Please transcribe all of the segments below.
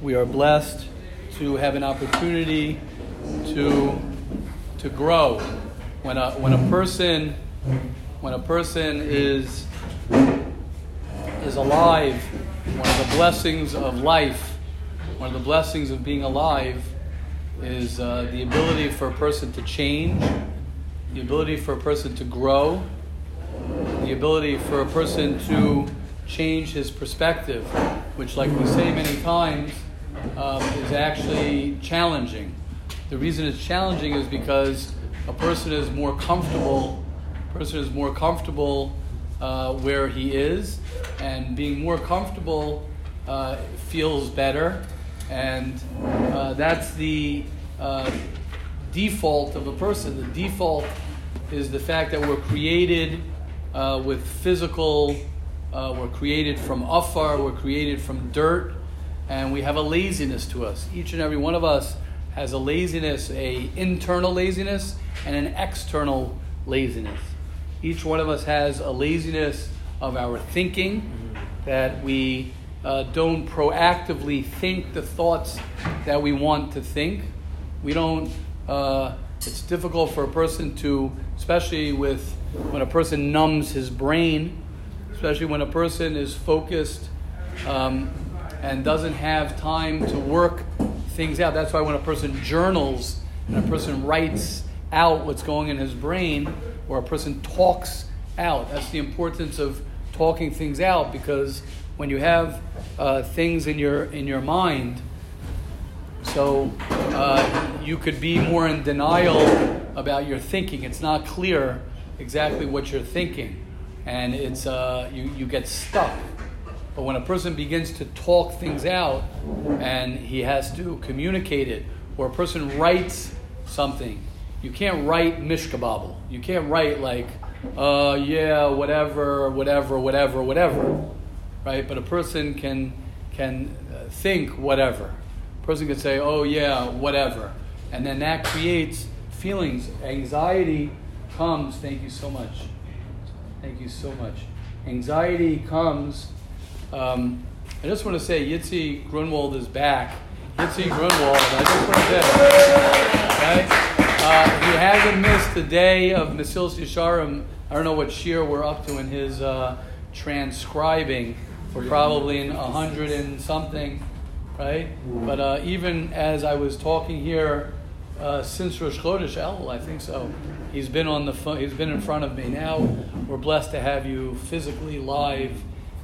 we are blessed to have an opportunity to, to grow. When a, when a person when a person is is alive, one of the blessings of life, one of the blessings of being alive, is uh, the ability for a person to change, the ability for a person to grow, the ability for a person to change his perspective, which, like we say many times, um, is actually challenging. The reason it's challenging is because a person is more comfortable, person is more comfortable uh, where he is, and being more comfortable uh, feels better, and uh, that's the uh, default of a person. The default is the fact that we're created uh, with physical, uh, we're created from afar, we're created from dirt, and we have a laziness to us. Each and every one of us has a laziness, a internal laziness and an external laziness. Each one of us has a laziness of our thinking that we uh, don't proactively think the thoughts that we want to think. We don't. Uh, it's difficult for a person to, especially with when a person numbs his brain, especially when a person is focused um, and doesn't have time to work things out. That's why when a person journals and a person writes out what's going in his brain, or a person talks out, that's the importance of talking things out because when you have uh, things in your in your mind, so uh, you could be more in denial about your thinking. It's not clear exactly what you're thinking, and it's uh, you you get stuck. But when a person begins to talk things out and he has to communicate it, or a person writes something, you can't write mishkababble. You can't write like, uh, yeah, whatever, whatever, whatever, whatever, right? But a person can can uh, think whatever. A person can say, oh yeah, whatever, and then that creates feelings. Anxiety comes. Thank you so much. Thank you so much. Anxiety comes um, I just want to say Yitzi Grunwald is back. Yitzi Grunwald, I just want to say, right? Uh, he hasn't missed the day of Mesilas Yesharim. I don't know what shiur we're up to in his uh, transcribing. We're probably in a hundred and something, right? But uh, even as I was talking here uh, since Rosh Chodesh El, I think so. He's been on the phone. He's been in front of me. Now we're blessed to have you physically live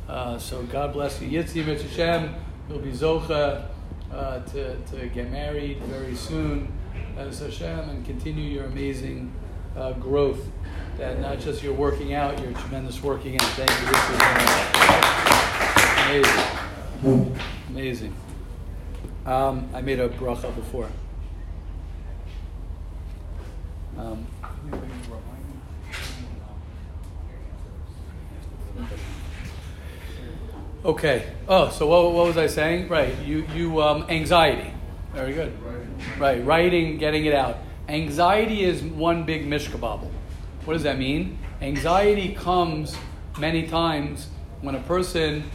uh, so God bless you. Yitzi Hashem You'll be Zocha uh, to, to get married very soon as Hashem and continue your amazing uh, growth. That not just your working out, your tremendous working in. Thank you. Amazing. Amazing. Um, I made a bracha before. Um, Okay. Oh, so what, what was I saying? Right. You, you um, anxiety. Very good. Right. Writing, getting it out. Anxiety is one big mishkababble. What does that mean? Anxiety comes many times when a person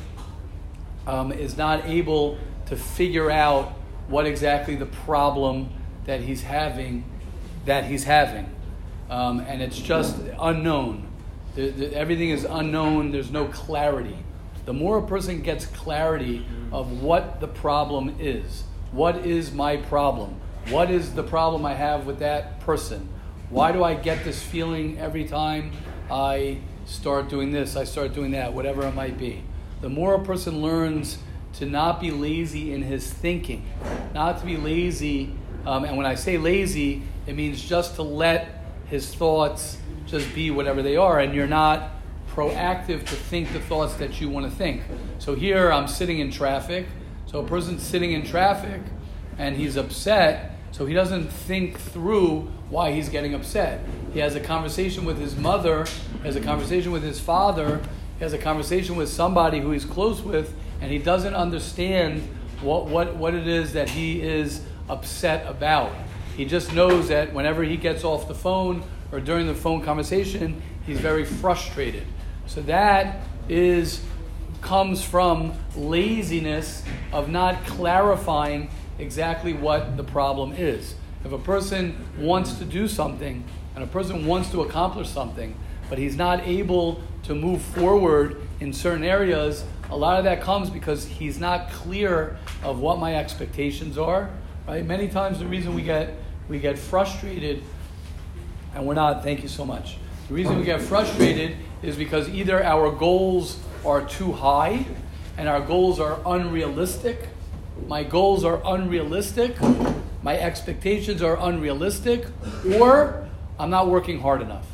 um, is not able to figure out what exactly the problem that he's having that he's having, um, and it's just unknown. The, the, everything is unknown. There's no clarity the more a person gets clarity of what the problem is. What is my problem? What is the problem I have with that person? Why do I get this feeling every time I start doing this, I start doing that, whatever it might be? The more a person learns to not be lazy in his thinking, not to be lazy, um, and when I say lazy, it means just to let his thoughts just be whatever they are, and you're not proactive to think the thoughts that you want to think. So here I'm sitting in traffic. So a person's sitting in traffic and he's upset, so he doesn't think through why he's getting upset. He has a conversation with his mother, has a conversation with his father, he has a conversation with somebody who he's close with, and he doesn't understand what, what, what it is that he is upset about. He just knows that whenever he gets off the phone or during the phone conversation, he's very frustrated. So that is comes from laziness of not clarifying exactly what the problem is. If a person wants to do something and a person wants to accomplish something, but he's not able to move forward in certain areas, a lot of that comes because he's not clear of what my expectations are. Right? Many times the reason we get we get frustrated and we're not, thank you so much. The reason we get frustrated is because either our goals are too high and our goals are unrealistic. My goals are unrealistic. My expectations are unrealistic. Or I'm not working hard enough.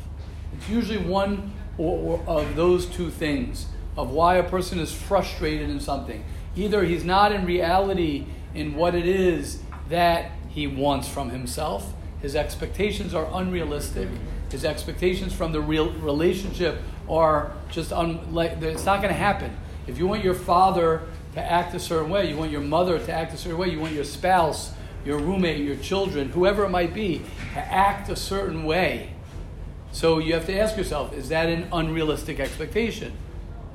It's usually one or of those two things of why a person is frustrated in something. Either he's not in reality in what it is that he wants from himself, his expectations are unrealistic, his expectations from the real relationship are just un, like it's not going to happen. If you want your father to act a certain way, you want your mother to act a certain way, you want your spouse, your roommate, your children, whoever it might be, to act a certain way. So you have to ask yourself, is that an unrealistic expectation?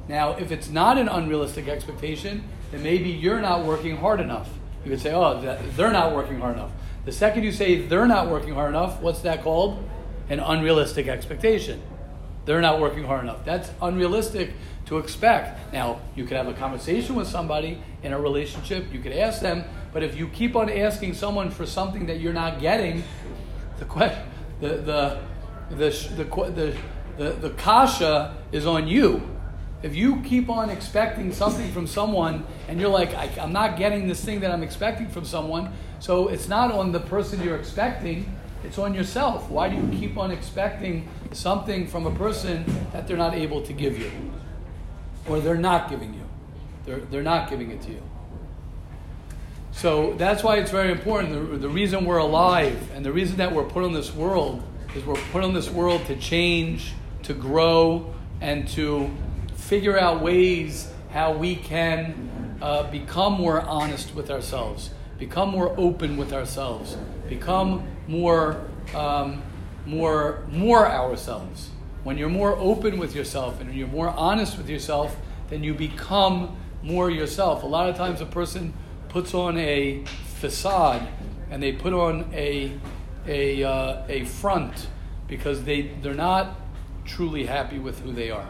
Now, if it's not an unrealistic expectation, then maybe you're not working hard enough. You could say, oh, they're not working hard enough. The second you say they're not working hard enough, what's that called? An unrealistic expectation. They're not working hard enough. That's unrealistic to expect. Now, you could have a conversation with somebody in a relationship, you could ask them, but if you keep on asking someone for something that you're not getting, the question, the, the, the, the, the, kasha is on you if you keep on expecting something from someone and you're like, I, am not getting this thing that I'm expecting from someone, so it's not on the person you're expecting, it's on yourself. Why do you keep on expecting something from a person that they're not able to give you? Or they're not giving you? They're, they're not giving it to you. So that's why it's very important. The, the reason we're alive and the reason that we're put on this world is we're put on this world to change, to grow, and to figure out ways how we can uh, become more honest with ourselves, become more open with ourselves, become more, um, more, more ourselves. When you're more open with yourself and you're more honest with yourself, then you become more yourself. A lot of times, a person puts on a facade and they put on a a, uh, a front because they, they're not truly happy with who they are.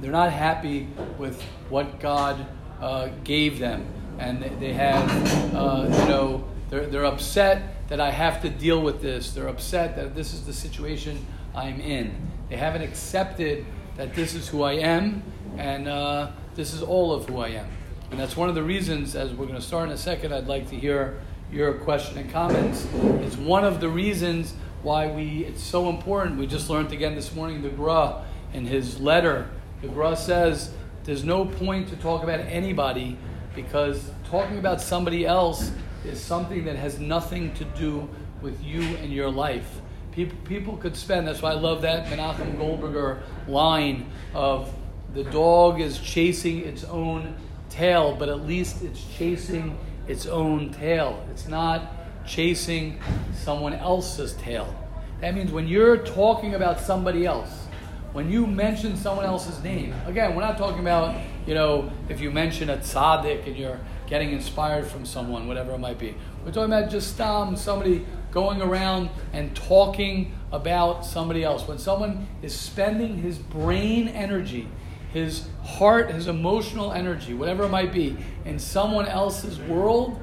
They're not happy with what God uh, gave them. And they, have, uh, you know, they're, they're upset that I have to deal with this. They're upset that this is the situation I'm in. They haven't accepted that this is who I am and uh, this is all of who I am. And that's one of the reasons, as we're going to start in a second, I'd like to hear your question and comments. It's one of the reasons why we it's so important. We just learned again this morning the Gra in his letter the Gra says there's no point to talk about anybody because talking about somebody else is something that has nothing to do with you and your life. People, people could spend, that's why I love that Menachem Goldberger line of the dog is chasing its own tail, but at least it's chasing its own tail. It's not chasing someone else's tail. That means when you're talking about somebody else, when you mention someone else's name, again, we're not talking about, you know, if you mention a tzaddik and you're getting inspired from someone, whatever it might be. We're talking about just um, somebody going around and talking about somebody else. When someone is spending his brain energy, his heart, his emotional energy, whatever it might be, in someone else's world,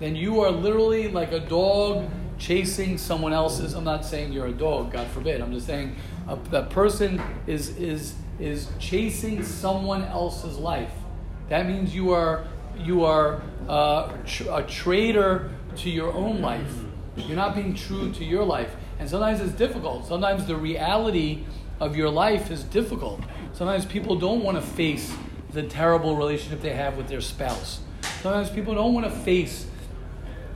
then you are literally like a dog chasing someone else's. I'm not saying you're a dog, God forbid. I'm just saying a, a person is, is, is chasing someone else's life. That means you are, you are uh, tr- a traitor to your own life. You're not being true to your life. And sometimes it's difficult. Sometimes the reality of your life is difficult. Sometimes people don't want to face the terrible relationship they have with their spouse. Sometimes people don't want to face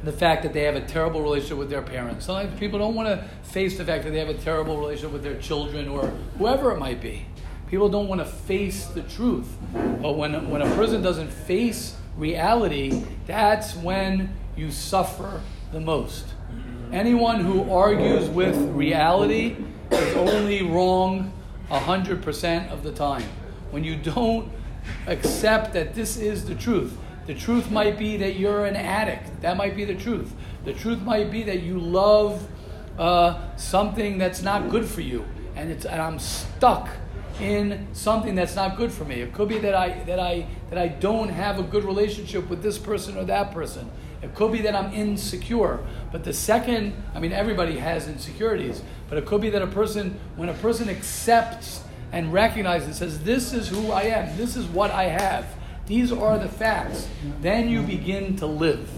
the fact that they have a terrible relationship with their parents. Sometimes people don't want to face the fact that they have a terrible relationship with their children or whoever it might be. People don't want to face the truth. But when, when a person doesn't face reality, that's when you suffer the most. Anyone who argues with reality is only wrong 100% of the time. When you don't accept that this is the truth. The truth might be that you're an addict. That might be the truth. The truth might be that you love uh, something that's not good for you, and it's and I'm stuck in something that's not good for me. It could be that I that I that I don't have a good relationship with this person or that person. It could be that I'm insecure. But the second, I mean, everybody has insecurities. But it could be that a person, when a person accepts and recognizes and says, "This is who I am. This is what I have. These are the facts," then you begin to live.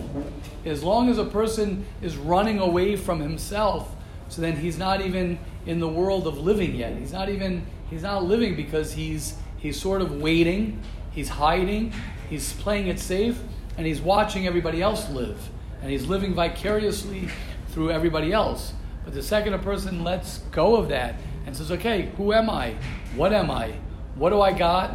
As long as a person is running away from himself, so then he's not even in the world of living yet. He's not even he's not living because he's he's sort of waiting, he's hiding, he's playing it safe, and he's watching everybody else live. And he's living vicariously through everybody else. But the second a person lets go of that and says, okay, who am I? What am I? What do I got?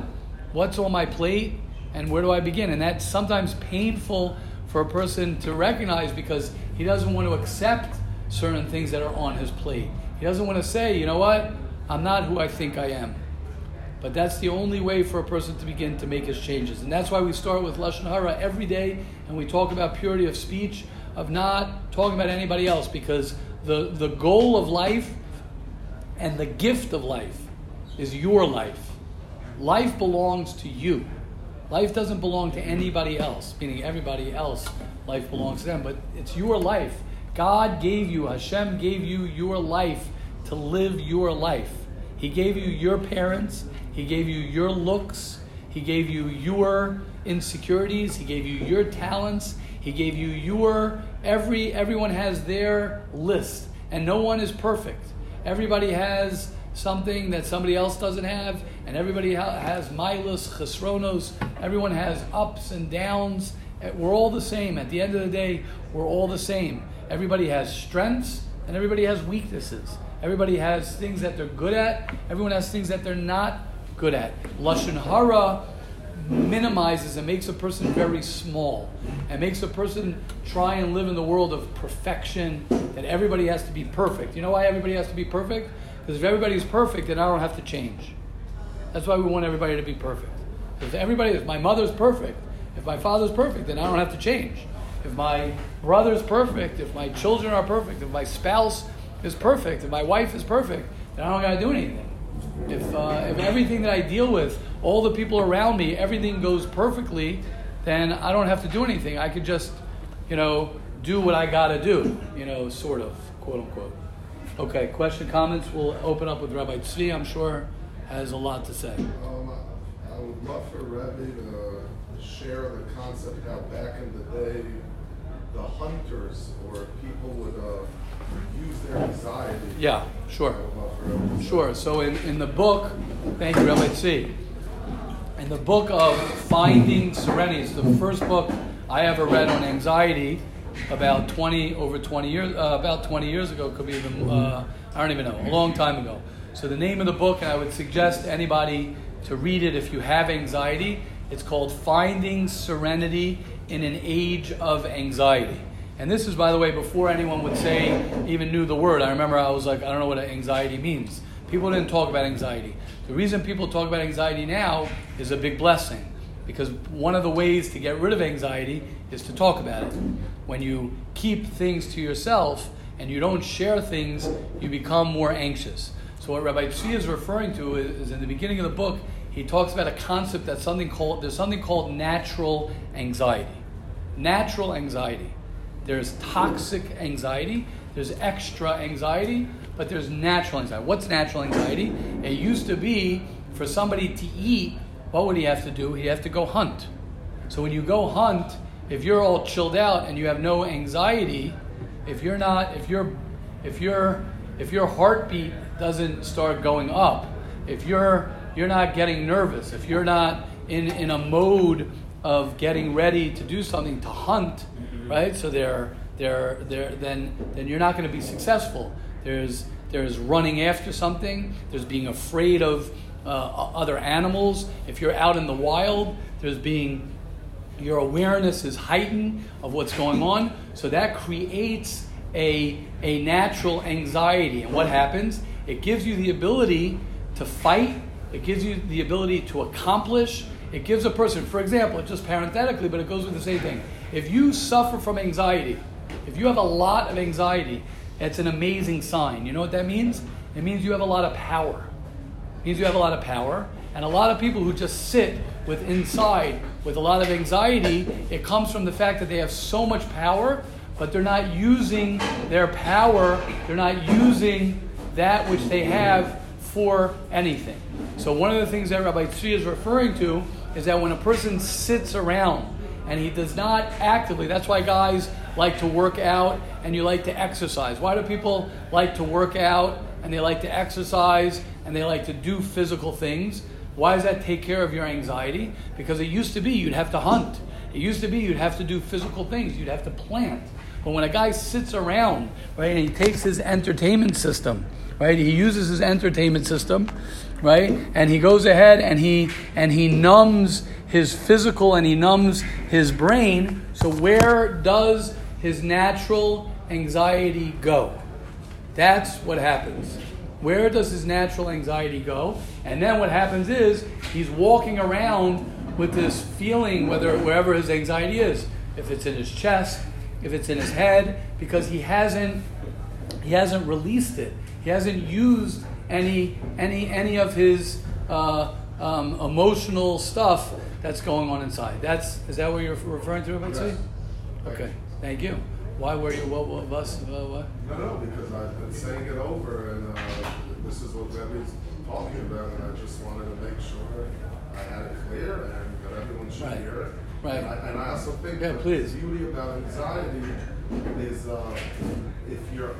What's on my plate? And where do I begin? And that's sometimes painful for a person to recognize because he doesn't want to accept certain things that are on his plate. He doesn't want to say, you know what, I'm not who I think I am. But that's the only way for a person to begin to make his changes. And that's why we start with Lashon Hara every day and we talk about purity of speech, of not talking about anybody else, because the, the goal of life and the gift of life is your life. Life belongs to you. Life doesn't belong to anybody else, meaning everybody else, life belongs to them, but it's your life. God gave you, Hashem gave you your life to live your life. He gave you your parents, He gave you your looks, He gave you your insecurities, He gave you your talents, He gave you your every everyone has their list, and no one is perfect. Everybody has something that somebody else doesn't have, and everybody has maalos, chesronos. Everyone has ups and downs. Eh, we're all the same. At the end of the day, we're all the same. Everybody has strengths and everybody has weaknesses. Everybody has things that they're good at. Everyone has things that they're not good at. Lashon hara minimizes and makes a person very small and makes a person try and live in the world of perfection that everybody has to be perfect. You know why everybody has to be perfect? Because if everybody's perfect, then I don't have to change. That's why we want everybody to be perfect. If everybody, if my mother's perfect, if my father's perfect, then I don't have to change. If my brother's perfect, if my children are perfect, if my spouse is perfect, if my wife is perfect, then I don't got to do anything. If, uh, if everything that I deal with, all the people around me, everything goes perfectly, then I don't have to do anything. I could just, you know, do what I got to do, you know, sort of, quote unquote. Okay, question, comments. We'll open up with Rabbi Tzvi. I'm sure has a lot to say. Um, I would love for Rabbi to share the concept how back in the day, the hunters or people would uh, use their anxiety. Yeah, sure. Sure. So in, in the book, thank you, Tzvi. In the book of Finding Serenity, it's the first book I ever read on anxiety about 20 over 20 years uh, about 20 years ago could be even uh, i don't even know a long time ago so the name of the book and i would suggest anybody to read it if you have anxiety it's called finding serenity in an age of anxiety and this is by the way before anyone would say even knew the word i remember i was like i don't know what anxiety means people didn't talk about anxiety the reason people talk about anxiety now is a big blessing because one of the ways to get rid of anxiety is to talk about it. When you keep things to yourself and you don't share things, you become more anxious. So what Rabbi Tzvi is referring to is, in the beginning of the book, he talks about a concept that's something called there's something called natural anxiety. Natural anxiety. There's toxic anxiety, there's extra anxiety, but there's natural anxiety. What's natural anxiety? It used to be for somebody to eat what would he have to do? He'd have to go hunt. So when you go hunt, if you're all chilled out and you have no anxiety, if you're not, if you're, if you're, if your heartbeat doesn't start going up, if you're, you're not getting nervous, if you're not in, in a mode of getting ready to do something to hunt, right? So they're, they're, they're, then, then you're not going to be successful. There's, there's running after something. There's being afraid of uh, other animals. If you're out in the wild, there's being your awareness is heightened of what's going on. So that creates a, a natural anxiety. And what happens? It gives you the ability to fight, it gives you the ability to accomplish, it gives a person, for example, just parenthetically, but it goes with the same thing. If you suffer from anxiety, if you have a lot of anxiety, it's an amazing sign. You know what that means? It means you have a lot of power. It means you have a lot of power. And a lot of people who just sit with inside with a lot of anxiety, it comes from the fact that they have so much power, but they're not using their power, they're not using that which they have for anything. So one of the things that Rabbi Tzvi is referring to is that when a person sits around and he does not actively, that's why guys like to work out and you like to exercise. Why do people like to work out and they like to exercise and they like to do physical things? Why does that take care of your anxiety? Because it used to be you'd have to hunt. It used to be you'd have to do physical things. You'd have to plant. But when a guy sits around, right, and he takes his entertainment system, right, he uses his entertainment system, right, and he goes ahead and he and he numbs his physical and he numbs his brain. So where does his natural anxiety go? That's what happens. Where does his natural anxiety go? And then what happens is he's walking around with this feeling, whether wherever his anxiety is, if it's in his chest, if it's in his head, because he hasn't he hasn't released it. He hasn't used any any any of his uh, um, emotional stuff that's going on inside. That's is that what you're referring to, Rabbi yes. Okay, thank you. Why were you? What, what us? Uh, what? No, no, because I've been saying it over, and uh, this is what Rebbe's talking about, and I just wanted to make sure I had it clear and that everyone should right. hear it. Right. And I, and I also think yeah, please. the beauty about anxiety is uh, if you're.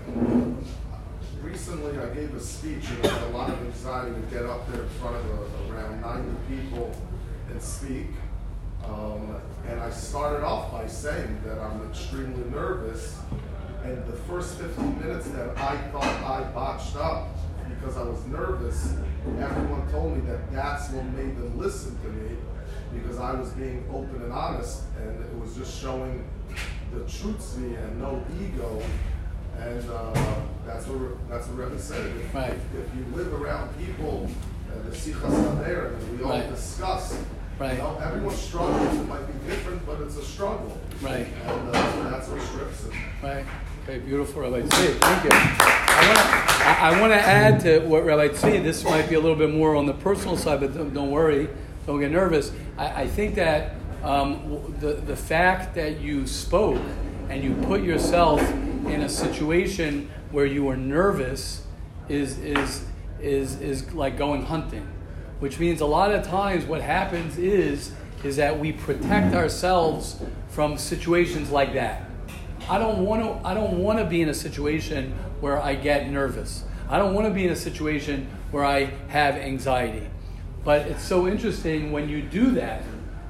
Recently, I gave a speech, and I had a lot of anxiety to get up there in front of a, around 90 people and speak. Um, and I started off by saying that I'm extremely nervous. And the first 15 minutes that I thought I botched up because I was nervous, everyone told me that that's what made them listen to me because I was being open and honest and it was just showing the truth to me and no ego. And uh, that's what that's what Rebbe said. If, right. if, you live around people and the sichas are there and we all right. discuss Right. You know, everyone struggles. It might be different, but it's a struggle. Right. And uh, that's what strips it. Right. Okay, beautiful, Rabbi Tzvi. Thank you. I want to add to what Rabbi Tzvi, this might be a little bit more on the personal side, but don't, don't worry, don't get nervous. I, I think that um, the, the fact that you spoke and you put yourself in a situation where you are nervous is, is, is, is like going hunting which means a lot of times what happens is is that we protect ourselves from situations like that. I don't want to I don't want to be in a situation where I get nervous. I don't want to be in a situation where I have anxiety. But it's so interesting when you do that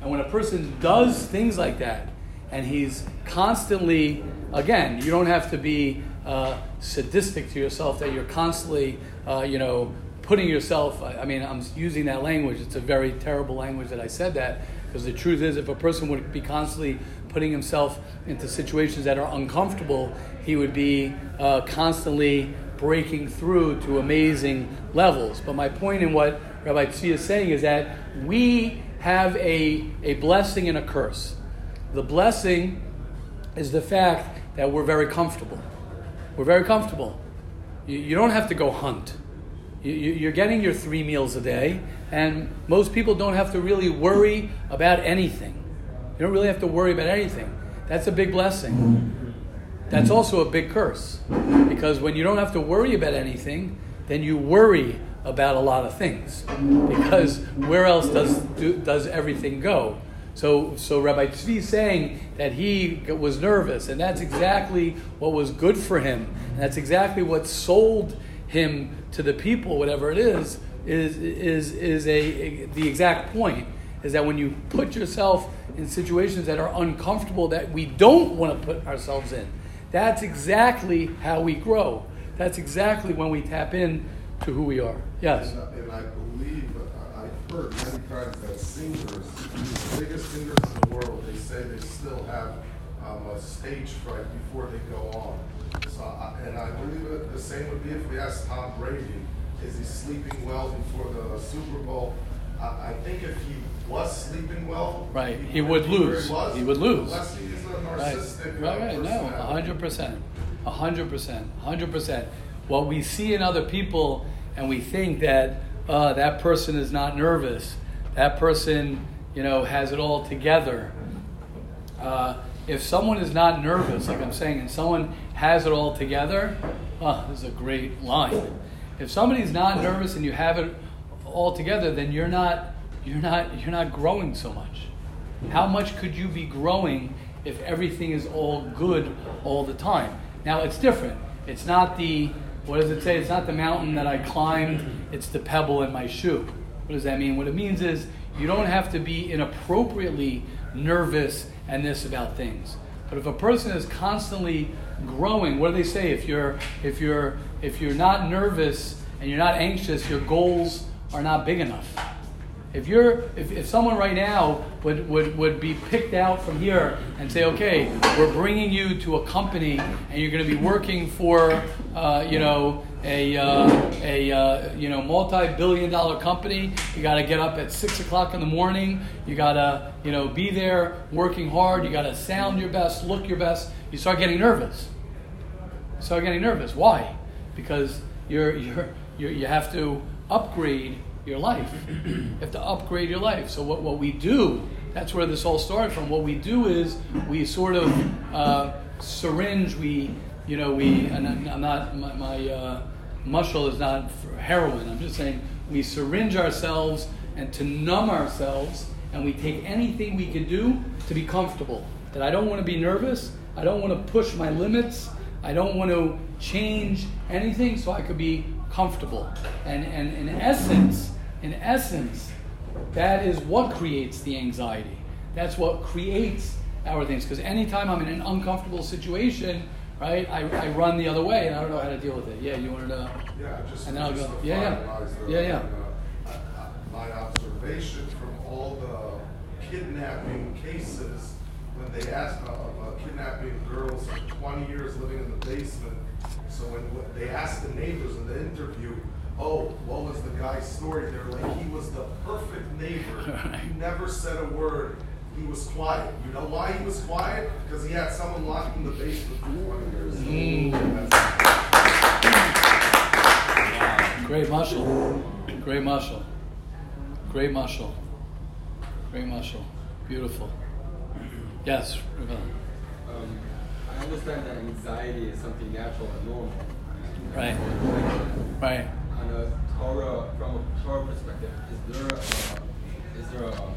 and when a person does things like that and he's constantly again, you don't have to be uh, sadistic to yourself that you're constantly uh, you know putting yourself, I mean, I'm using that language. It's a very terrible language that I said that because the truth is, if a person would be constantly putting himself into situations that are uncomfortable, he would be uh, constantly breaking through to amazing levels. But my point in what Rabbi Tzvi is saying is that we have a, a blessing and a curse. The blessing is the fact that we're very comfortable. We're very comfortable. You, you don't have to go hunt. You're getting your three meals a day, and most people don't have to really worry about anything. You don't really have to worry about anything. That's a big blessing. That's also a big curse. Because when you don't have to worry about anything, then you worry about a lot of things. Because where else does, do, does everything go? So, so Rabbi Tzvi is saying that he was nervous, and that's exactly what was good for him. And that's exactly what sold him to the people, whatever it is, is is is a, a, the exact point. Is that when you put yourself in situations that are uncomfortable that we don't want to put ourselves in, that's exactly how we grow. That's exactly when we tap in to who we are. Yes. And, and I believe heard many times that singers, the biggest singers in the world, they say they still have um, a stage fright before they go on. So, I, and I believe it, the same would be if we asked Tom Brady, is he sleeping well before the Super Bowl? I, I think if he was sleeping well, Right. He would lose. was, He would lose. the less he is a Right, narcissistic. right, uh, right. No, hundred percent, hundred percent, hundred percent. What we see in other people, and we think that uh, that person is not nervous, that person, you know, has it all together. Uh, if someone is not nervous, like I'm saying, and someone has it all together, oh, this is a great line. If somebody's not nervous and you have it all together, then you're not, you're not, you're not growing so much. How much could you be growing if everything is all good all the time? Now it's different. It's not the what does it say? It's not the mountain that I climbed, it's the pebble in my shoe. What does that mean? What it means is you don't have to be inappropriately nervous and this about things. But if a person is constantly growing, what do they say? If you're if you're if you're not nervous and you're not anxious, your goals are not big enough. If you're, if, if someone right now would, would, would be picked out from here and say, okay, we're bringing you to a company and you're going to be working for, uh, you know, a, uh, a uh, you know, multi-billion dollar company. You got to get up at six o'clock in the morning. You got to, you know, be there working hard. You got to sound your best, look your best. You start getting nervous. You start getting nervous. Why? Because you're, you're, you're, you have to upgrade your life. you have to upgrade your life. So what, what we do, that's where this all started from. What we do is we sort of uh, syringe, we, you know, we, and I'm not, my, my uh, mashal is not heroin. I'm just saying we syringe ourselves and to numb ourselves and we take anything we can do to be comfortable. That I don't want to be nervous. I don't want to push my limits. I don't want to change anything so I could be comfortable. And, and in essence, in essence, that is what creates the anxiety. That's what creates our things. Because anytime I'm in an uncomfortable situation, right, I, I run the other way and I don't know how to deal with it. Yeah, you wanted to. Yeah, just, And then I'll go, yeah, yeah. the- Yeah, yeah. uh, uh, My observation from all the kidnapping cases, when they ask, uh, uh, kidnapping girls for twenty years living in the basement, so when, when they ask the neighbors in the interview, oh, what was the guy's story? They're like, he was the perfect neighbor. He never said a word. He was quiet. You know why he was quiet? Because he had someone locked in the basement for twenty years. Mm. That's- Great mashal. Great mashal. Great mashal. Great mashal. Beautiful. Yes, Rav Hillel. Um, I understand that anxiety is something natural and normal. Right. Right. On a Torah, from a Torah perspective, is there a, is there a, um,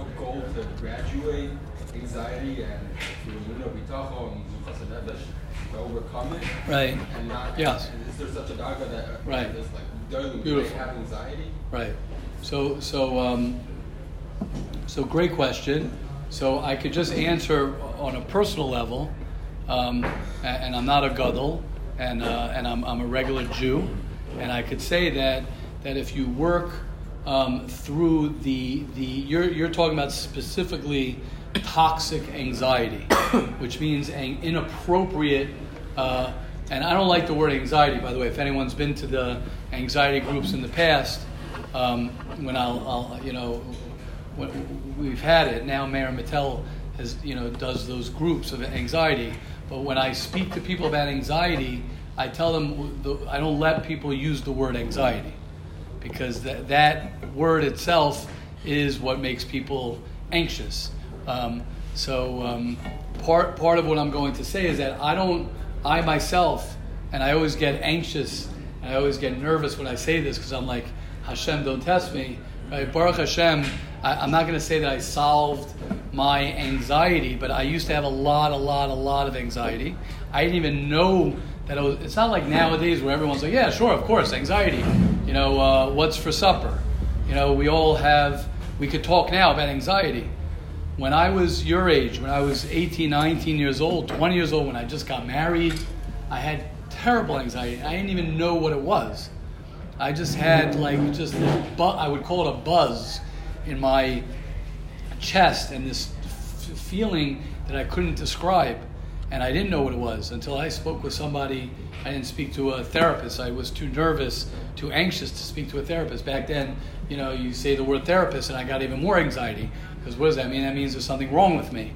a goal to graduate anxiety and to you know bitachon and nefesh to overcome it? Right. And not. Yes. And is there such a daga that uh, Right. is like doesn't Beautiful. have anxiety? Right. So, so, um, so great question. So I could just answer on a personal level, um, a- and, I'm not a gadol, and uh, and I'm, I'm a regular Jew, and I could say that that if you work um, through the the you're you're talking about specifically toxic anxiety, which means an inappropriate. Uh, and I don't like the word anxiety, by the way. If anyone's been to the anxiety groups in the past, um, when I'll, I'll, you know, we've had it now, Meir Mattel has, you know, does those groups of anxiety. But when I speak to people about anxiety, I tell them the, I don't let people use the word anxiety because that, that word itself is what makes people anxious. Um, so um, part part of what I'm going to say is that I don't, I myself, and I always get anxious and I always get nervous when I say this because I'm like, Hashem, don't test me. Right? Baruch Hashem, I, I'm not going to say that I solved my anxiety, but I used to have a lot, a lot, a lot of anxiety. I didn't even know that it was, it's not like nowadays where everyone's like, yeah, sure, of course, anxiety. You know, uh, what's for supper? You know, we all have, we could talk now about anxiety. When I was your age, when I was 18, 19 years old, 20 years old, when I just got married, I had terrible anxiety. I didn't even know what it was. I just had like just this bu- I would call it a buzz in my chest and this f- feeling that I couldn't describe. And I didn't know what it was until I spoke with somebody. I didn't speak to a therapist. I was too nervous, too anxious to speak to a therapist. Back then, you know, you say the word therapist, and I got even more anxiety because what does that mean? That means there's something wrong with me,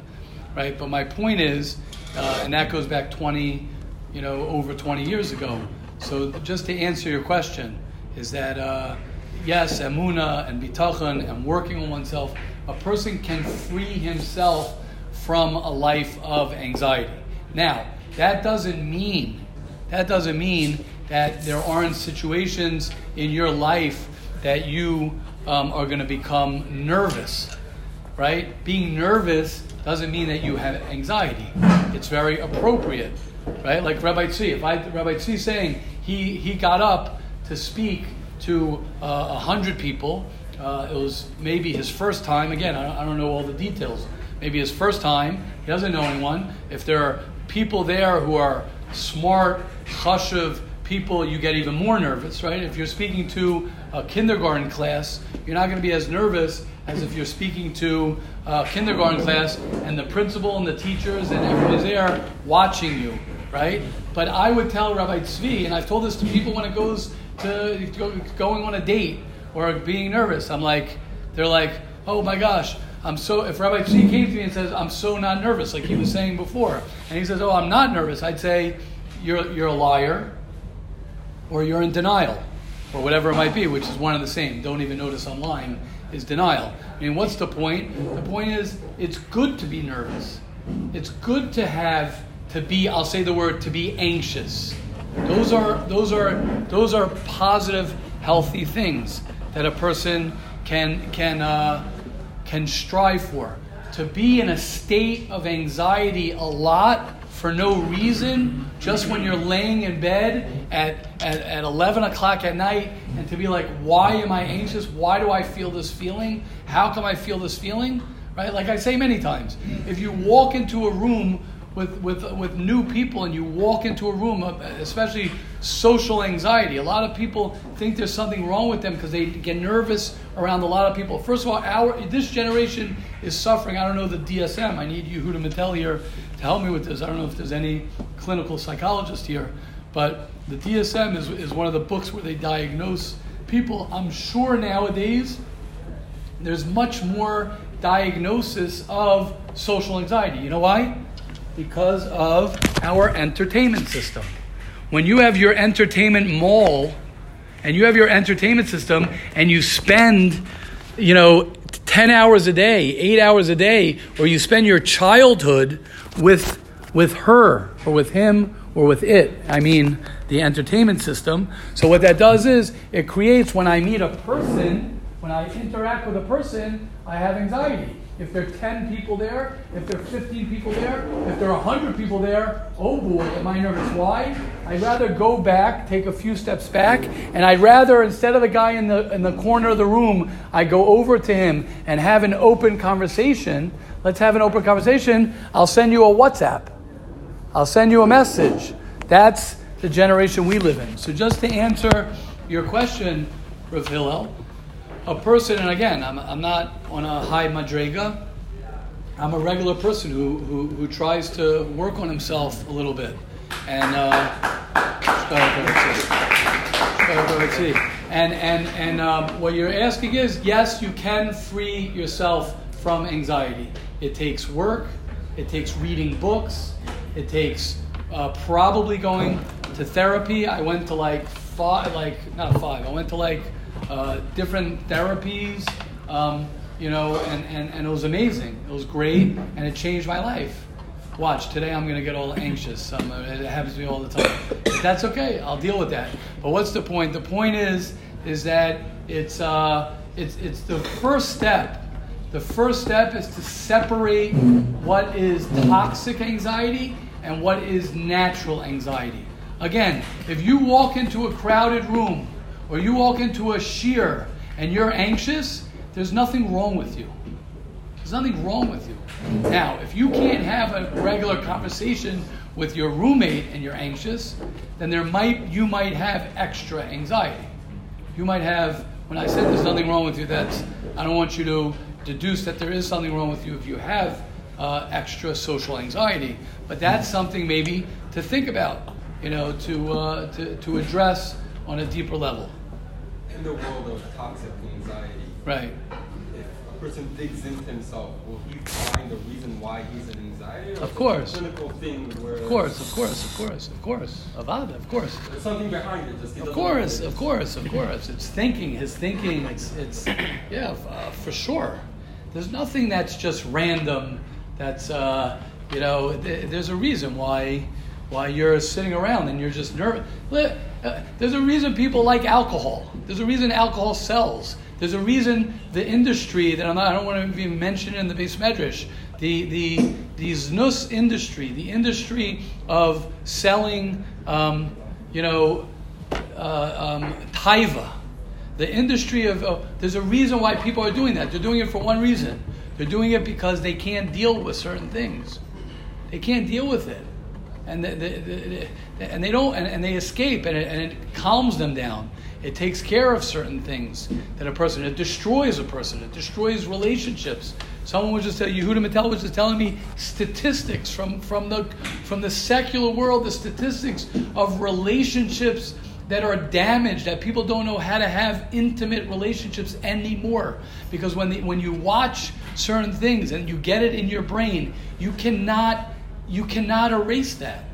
right? But my point is, uh, and that goes back 20, you know, over 20 years ago. So just to answer your question, is that uh, yes, emuna and bitachon and working on oneself, a person can free himself from a life of anxiety. Now, that doesn't mean that doesn't mean that there aren't situations in your life that you um, are going to become nervous, right? Being nervous doesn't mean that you have anxiety. It's very appropriate, right? Like Rabbi Tzvi, if I Rabbi Tzvi saying he he got up to speak to uh, a uh, hundred people. Uh, it was maybe his first time. Again, I don't, I don't know all the details. Maybe his first time. He doesn't know anyone. If there are people there who are smart, chashuv people, you get even more nervous, right? If you're speaking to a kindergarten class, you're not going to be as nervous as if you're speaking to a kindergarten class and the principal and the teachers and everybody's there watching you, right? But I would tell Rabbi Tzvi, and I've told this to people when it goes to going on a date or being nervous. I'm like, they're like, oh my gosh, I'm so, if Rabbi Tzvi came to me and says, I'm so not nervous, like he was saying before, and he says, oh, I'm not nervous, I'd say, you're, you're a liar or you're in denial or whatever it might be, which is one and the same. Don't even notice online is denial. I mean, what's the point? The point is, it's good to be nervous. It's good to have, to be, I'll say the word, to be anxious. Those are, those are, those are positive, healthy things that a person can, can, uh, can strive for. To be in a state of anxiety a lot for no reason, just when you're laying in bed at, at, at 11 o'clock at night, and to be like, why am I anxious? Why do I feel this feeling? How come I feel this feeling? Right? Like I say many times, if you walk into a room with, with, with new people and you walk into a room, uh, especially social anxiety. A lot of people think there's something wrong with them because they get nervous around a lot of people. First of all, our this generation is suffering. I don't know the DSM. I need Yehuda Mattel here to help me with this. I don't know if there's any clinical psychologist here, but the DSM is, is one of the books where they diagnose people. I'm sure nowadays there's much more diagnosis of social anxiety. You know why? Because of our entertainment system. When you have your entertainment mall and you have your entertainment system and you spend, you know, 10 hours a day, 8 hours a day, or you spend your childhood with with her or with him or with it. I mean, the entertainment system. So what that does is it creates when I meet a person, when I interact with a person, I have anxiety. If there are 10 people there, if there are 15 people there, if there are 100 people there, oh boy, am I nervous. Why? I'd rather go back, take a few steps back, and I'd rather, instead of the guy in the, in the corner of the room, I go over to him and have an open conversation. Let's have an open conversation. I'll send you a WhatsApp. I'll send you a message. That's the generation we live in. So, just to answer your question, Rav Hillel, a person, and again, I'm, I'm not on a high madrega. I'm a regular person who, who, who tries to work on himself a little bit. And, uh, and, and, and um, what you're asking is yes, you can free yourself from anxiety. It takes work, it takes reading books, it takes uh, probably going to therapy. I went to like five, like, not five, I went to like uh, different therapies, um, you know, and, and, and it was amazing. It was great, and it changed my life. Watch, today I'm going to get all anxious. Um, it happens to me all the time. But that's okay. I'll deal with that. But what's the point? The point is, is that it's, uh, it's, it's the first step. The first step is to separate what is toxic anxiety and what is natural anxiety. Again, if you walk into a crowded room or you walk into a shiur and you're anxious, there's nothing wrong with you. There's nothing wrong with you. Now, if you can't have a regular conversation with your roommate and you're anxious, then there might you might have extra anxiety. You might have when I said there's nothing wrong with you, that's I don't want you to deduce that there is something wrong with you if you have uh, extra social anxiety. But that's something maybe to think about, you know, to, uh, to, to address on a deeper level. In the world of toxic anxiety, Right. if a person digs into himself, will he find the reason why he's in anxiety? Or Of course. A clinical thing where Of course, of course, of course, of course. Avada, of course. There's something behind it. Just Of course, of course, of course. It's thinking, his thinking, it's, it's yeah, uh, for sure. There's nothing that's just random, that's, uh, you know, th- there's a reason why, why you're sitting around and you're just nervous. Uh, There's a reason people like alcohol. There's a reason alcohol sells. There's a reason the industry that I'm not, I don't want to even mention in the beis medrash, the, the, the znus industry, the industry of selling, um, you know, uh, um, taiva, the industry of, uh, there's a reason why people are doing that. They're doing it for one reason. They're doing it because they can't deal with certain things. They can't deal with it. And they, they, they- and they don't, and, and they escape, and it, and it calms them down. It takes care of certain things that a person, it destroys a person, it destroys relationships. Someone was just telling, Yehuda Mattel was just telling me statistics from, from, the, from the secular world, the statistics of relationships that are damaged, that people don't know how to have intimate relationships anymore. Because when, the, when you watch certain things and you get it in your brain, you cannot, you cannot erase that.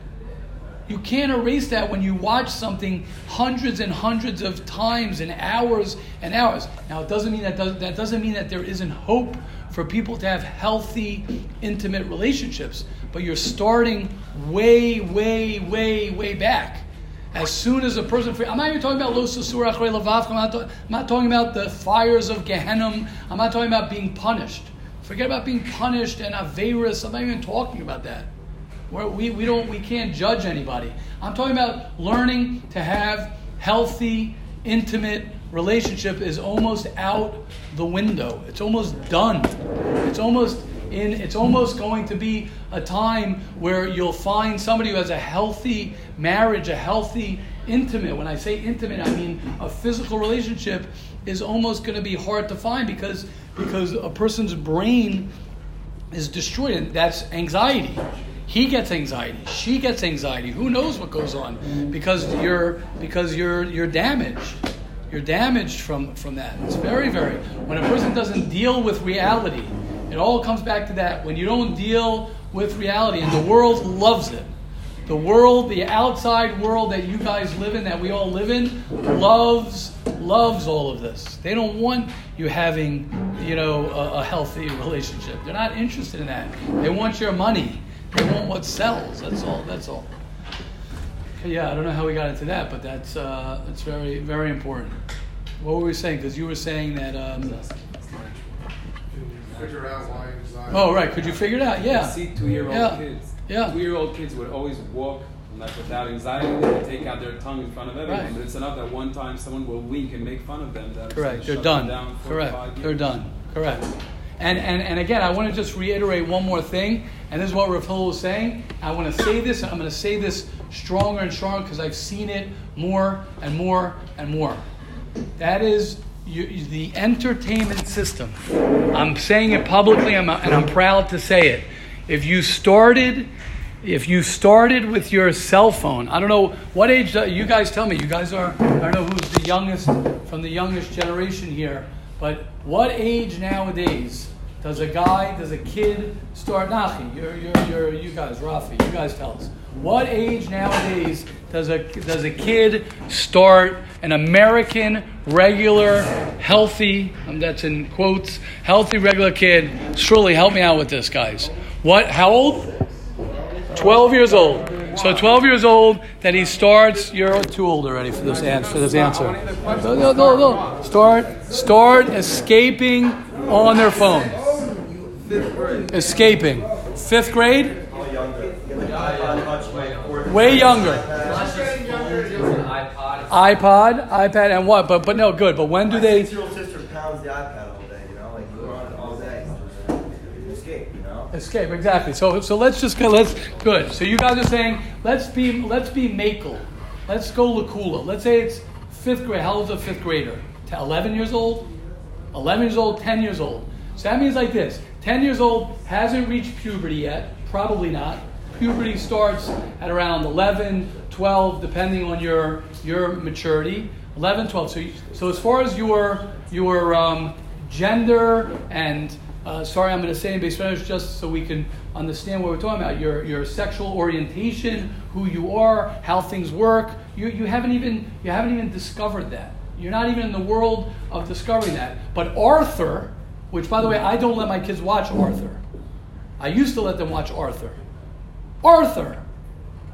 You can't erase that when you watch something hundreds and hundreds of times and hours and hours. Now, it doesn't mean that does, that doesn't mean that there isn't hope for people to have healthy, intimate relationships. But you're starting way, way, way, way back. As soon as a person, I'm not even talking about los susur achrei. I'm not, I'm not talking about the fires of Gehenna. I'm not talking about being punished. Forget about being punished and averus. I'm not even talking about that. We're, we, we don't we can't judge anybody. I'm talking about learning to have healthy, intimate relationship is almost out the window. It's almost done. It's almost in it's almost going to be a time where you'll find somebody who has a healthy marriage, a healthy intimate. When I say intimate, I mean a physical relationship is almost going to be hard to find because because a person's brain is destroyed, and that's anxiety. He gets anxiety. She gets anxiety. Who knows what goes on? Because you're because you're you're damaged. You're damaged from from that. It's very very. When a person doesn't deal with reality, it all comes back to that. When you don't deal with reality, and the world loves it. The world, the outside world that you guys live in, that we all live in, loves loves all of this. They don't want you having, you know, a, a healthy relationship. They're not interested in that. They want your money. They want what sells. That's all. That's all. Okay, yeah, I don't know how we got into that, but that's uh, that's very very important. What were we saying? Because you were saying that. Um, Figure out why anxiety. oh, right. Could you figure it out? Yeah. see two-year-old Yeah. kids. Yeah. Two-year-old kids would always walk like without anxiety. They would take out their tongue in front of everyone. Right. But it's enough that one time someone will wink and make fun of them. That it's Correct. They're done. them down for Correct. five They're done. Correct. And, and, and again, I want to just reiterate one more thing, and this is what Rav was saying. I want to say this, and I'm going to say this stronger and stronger because I've seen it more and more and more. That is you, the entertainment system. I'm saying it publicly, and I'm proud to say it. If you started, if you started with your cell phone, I don't know what age. You guys tell me. You guys are. I don't know who's the youngest from the youngest generation here, but what age nowadays does a guy, does a kid start? Nachi, you're, you're, you're, you guys, Rafi, you guys tell us. What age nowadays does a does a kid start an American regular healthy? um, that's in quotes. Healthy regular kid. Surely help me out with this, guys. What? How old? 12 years old. So 12 years old that he starts. You're too old already for this answer. For this answer. No, no, no, no. Start, start escaping on their phone. Escaping. Fifth grade. Way younger. iPod, iPad, and what? But but no, good. But when do they? Six-year-old sister pounds the iPad all day, you know, like we're on it all day. Escape, exactly. So, so let's just go. Let's good. So you guys are saying let's be let's be makel. Let's go lakula. Let's say it's fifth grade. How old's a fifth grader? To Eleven years old. Eleven years old. Ten years old. So that means like this. 10 years old, hasn't reached puberty yet, probably not. Puberty starts at around 11, 12, depending on your, your maturity. 11, 12. So, you, so as far as your, your um, gender and, uh, sorry, I'm going to say in base Spanish just so we can understand what we're talking about, your, your sexual orientation, who you are, how things work, you, you, haven't even, you haven't even discovered that. You're not even in the world of discovering that. But Arthur, which by the way, I don't let my kids watch Arthur. I used to let them watch Arthur. Arthur!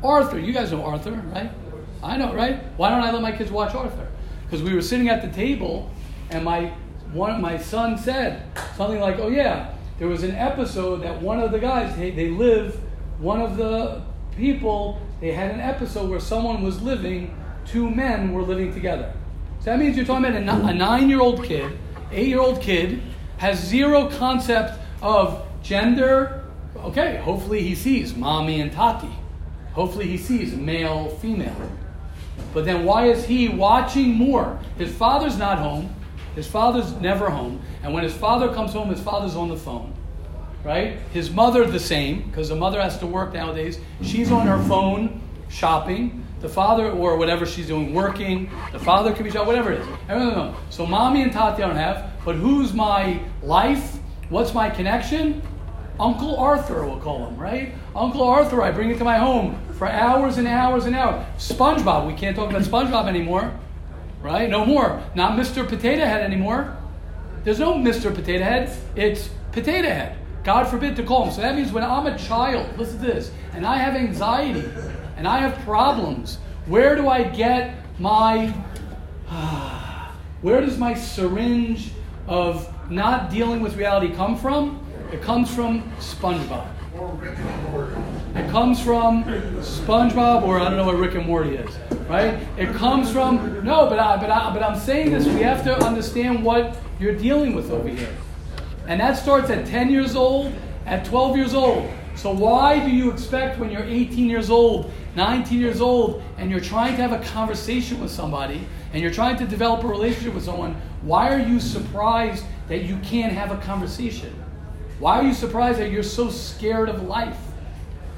Arthur, you guys know Arthur, right? I know, right? Why don't I let my kids watch Arthur? Because we were sitting at the table and my one my son said something like, "Oh yeah, there was an episode that one of the guys they, they live one of the people they had an episode where someone was living two men were living together. So that means you're talking about a, a nine-year-old kid eight-year-old kid has zero concept of gender. Okay hopefully he sees mommy and tati. Hopefully he sees male female. But then why is he watching more? His father's not home his father's never home. And when his father comes home, his father's on the phone. Right? His mother, the same, because the mother has to work nowadays. She's on her phone shopping. The father, or whatever she's doing, working. The father could be shopping, whatever it is. So mommy and Tati don't have. But who's my life? What's my connection? Uncle Arthur, we'll call him, right? Uncle Arthur, I bring it to my home for hours and hours and hours. SpongeBob, we can't talk about SpongeBob anymore right? No more. Not Mr. Potato Head anymore. There's no Mr. Potato Head. It's Potato Head. God forbid to call him. So that means when I'm a child, listen to this, and I have anxiety and I have problems, where do I get my, where does my syringe of not dealing with reality come from? It comes from SpongeBob. It comes from SpongeBob, or I don't know what Rick and Morty is, right? It comes from no, but I, but I, but I'm saying this. We have to understand what you're dealing with over here, and that starts at 10 years old, at 12 years old. So why do you expect when you're 18 years old, 19 years old, and you're trying to have a conversation with somebody, and you're trying to develop a relationship with someone? Why are you surprised that you can't have a conversation? Why are you surprised that you're so scared of life?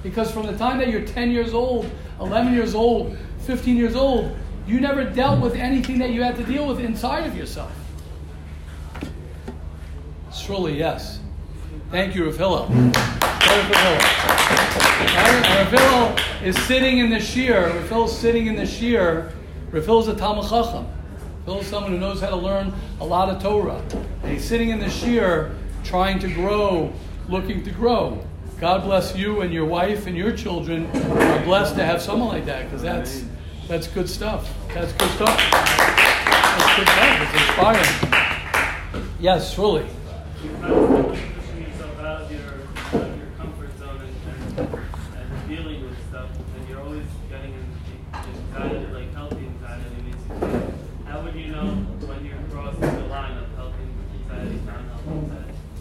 Because from the time that you're 10 years old, 11 years old, 15 years old, you never dealt with anything that you had to deal with inside of yourself. Surely, yes. Thank you, Rafillo. Rafillo is sitting in the shiur. Rafillo's sitting in the shiur. Rafillo's a Talmud Chacham. Rafillo's someone who knows how to learn a lot of Torah. And he's sitting in the shiur trying to grow, looking to grow. God bless you and your wife and your children are blessed to have someone like that because that's that's good stuff. That's good stuff. That's good stuff. It's inspiring. Yes, surely.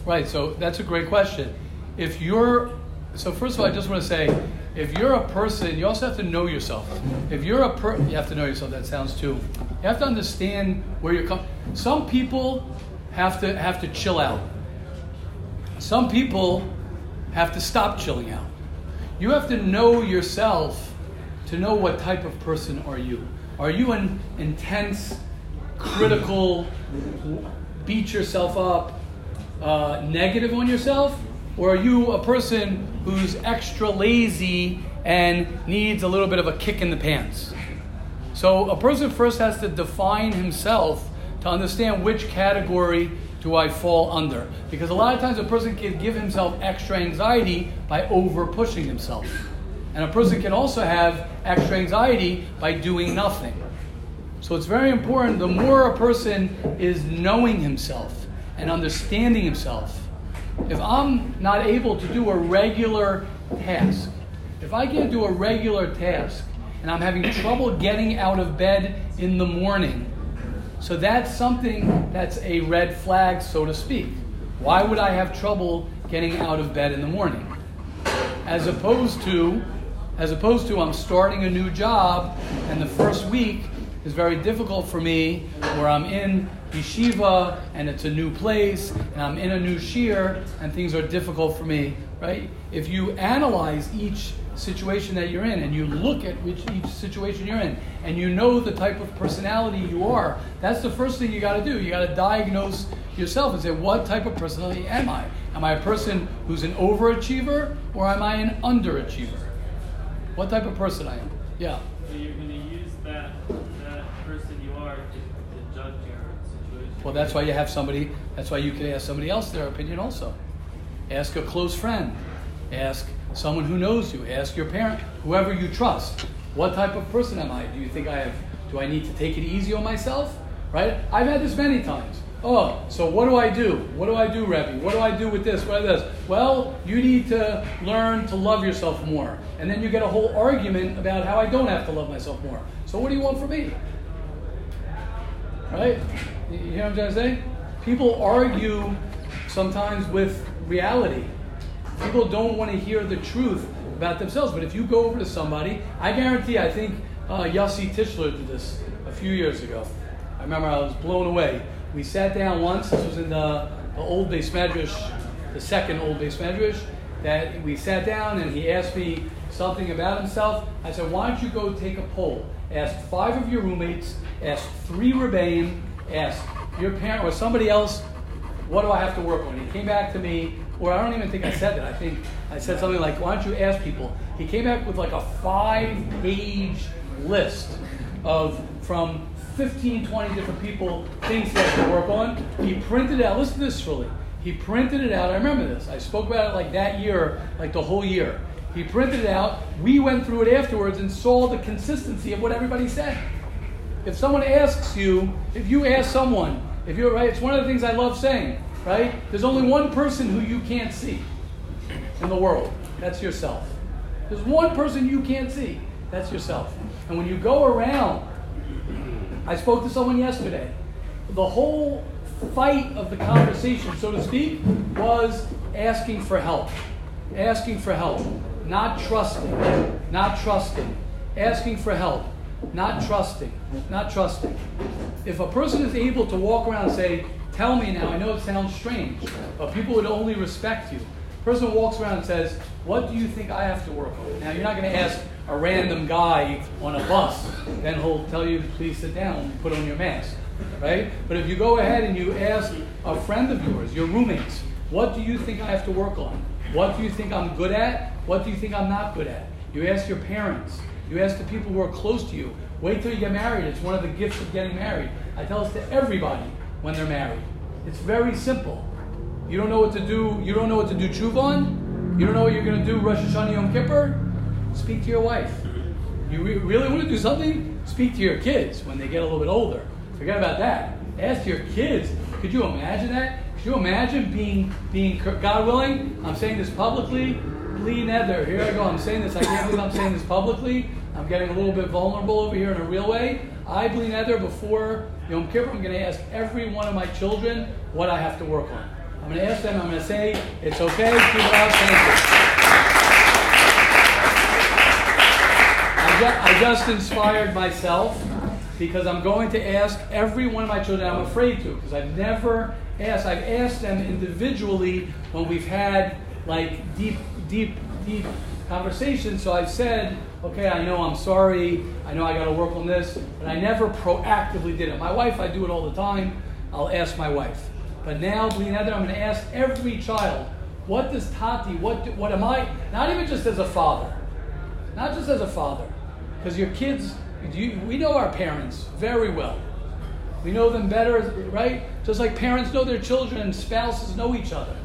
Right, so that's a great question. If you're, so first of all, I just want to say, if you're a person, you also have to know yourself. If you're a per, you have to know yourself. That sounds too. You have to understand where you're coming. Some people have to have to chill out. Some people have to stop chilling out. You have to know yourself to know what type of person are you. Are you an intense, critical, beat yourself up, uh, negative on yourself? Or are you a person who's extra lazy and needs a little bit of a kick in the pants? So a person first has to define himself to understand which category do I fall under. Because a lot of times a person can give himself extra anxiety by over pushing himself. And a person can also have extra anxiety by doing nothing. So it's very important the more a person is knowing himself, and understanding himself. If I'm not able to do a regular task, if I can't do a regular task and I'm having trouble getting out of bed in the morning, so that's something that's a red flag, so to speak. Why would I have trouble getting out of bed in the morning? As opposed to, as opposed to I'm starting a new job and the first week is very difficult for me where I'm in yeshiva and it's a new place and I'm in a new shiur and things are difficult for me, right? If you analyze each situation that you're in and you look at which each situation you're in and you know the type of personality you are, that's the first thing you got to do. You got to diagnose yourself and say, what type of personality am I? Am I a person who's an overachiever or am I an underachiever? What type of person I am? Yeah. So you're going to use that that person you are to, to judge your situation. Well, that's why you have somebody. That's why you can ask somebody else their opinion also. Ask a close friend. Ask someone who knows you. Ask your parent, whoever you trust. What type of person am I? Do you think I have? Do I need to take it easy on myself? Right? I've had this many times. Oh, so what do I do? What do I do, Rebbe? What do I do with this? What is this? Well, you need to learn to love yourself more. And then you get a whole argument about how I don't have to love myself more. So what do you want from me? Right? You hear what I'm trying to say? People argue sometimes with reality. People don't want to hear the truth about themselves. But if you go over to somebody, I guarantee, I think uh, Yossi Tischler did this a few years ago. I remember I was blown away. We sat down once, this was in the, the old beis medrash, the second old beis medrash, that we sat down and he asked me something about himself. I said, why don't you go take a poll? Ask five of your roommates, ask three rebbeim, ask your parent or somebody else, what do I have to work on? He came back to me, or I don't even think I said that. I think I said something like, why don't you ask people? He came back with like a five page list of from 15, 20 different people, things he has to work on. He printed out. Listen to this, Srully. He printed it out. I remember this. I spoke about it like that year, like the whole year. He printed it out. We went through it afterwards and saw the consistency of what everybody said. If someone asks you, if you ask someone, if you're right, it's one of the things I love saying, right? There's only one person who you can't see in the world. That's yourself. There's one person you can't see. That's yourself. And when you go around, I spoke to someone yesterday. The whole fight of the conversation, so to speak, was asking for help. Asking for help. Not trusting. Not trusting. Asking for help. Not trusting. Not trusting. If a person is able to walk around and say, Tell me now, I know it sounds strange, but people would only respect you. A person walks around and says, What do you think I have to work on? Now, you're not going to ask a random guy on a bus, then he'll tell you, Please sit down put on your mask. Right? But if you go ahead and you ask a friend of yours, your roommates, What do you think I have to work on? What do you think I'm good at? What do you think I'm not good at? You ask your parents. You ask the people who are close to you. Wait till you get married. It's one of the gifts of getting married. I tell this to everybody when they're married. It's very simple. You don't know what to do. You don't know what to do tshuva. You don't know what you're going to do Rosh Hashanah Yom Kippur. Speak to your wife. You re- really want to do something? Speak to your kids when they get a little bit older. Forget about that. Ask your kids. Could you imagine that? Could you imagine being being God willing? I'm saying this publicly. bli neder, here I go. I'm saying this. I can't believe I'm saying this publicly. I'm getting a little bit vulnerable over here in a real way. I, bli neder, before Yom Kippur, I'm going to ask every one of my children what I have to work on. I'm going to ask them. I'm going to say it's okay. Keep it. Thank you. I just inspired myself because I'm going to ask every one of my children. I'm afraid to because I've never asked. I've asked them individually when we've had like deep, deep, deep conversations. So I've said, okay, I know I'm sorry. I know I got to work on this, but I never proactively did it. My wife, I do it all the time. I'll ask my wife. But now, I'm going to ask every child, what does Tati, what, do, what am I, not even just as a father, not just as a father, because your kids, you, we know our parents very well. We know them better, right? Just like parents know their children and spouses know each other.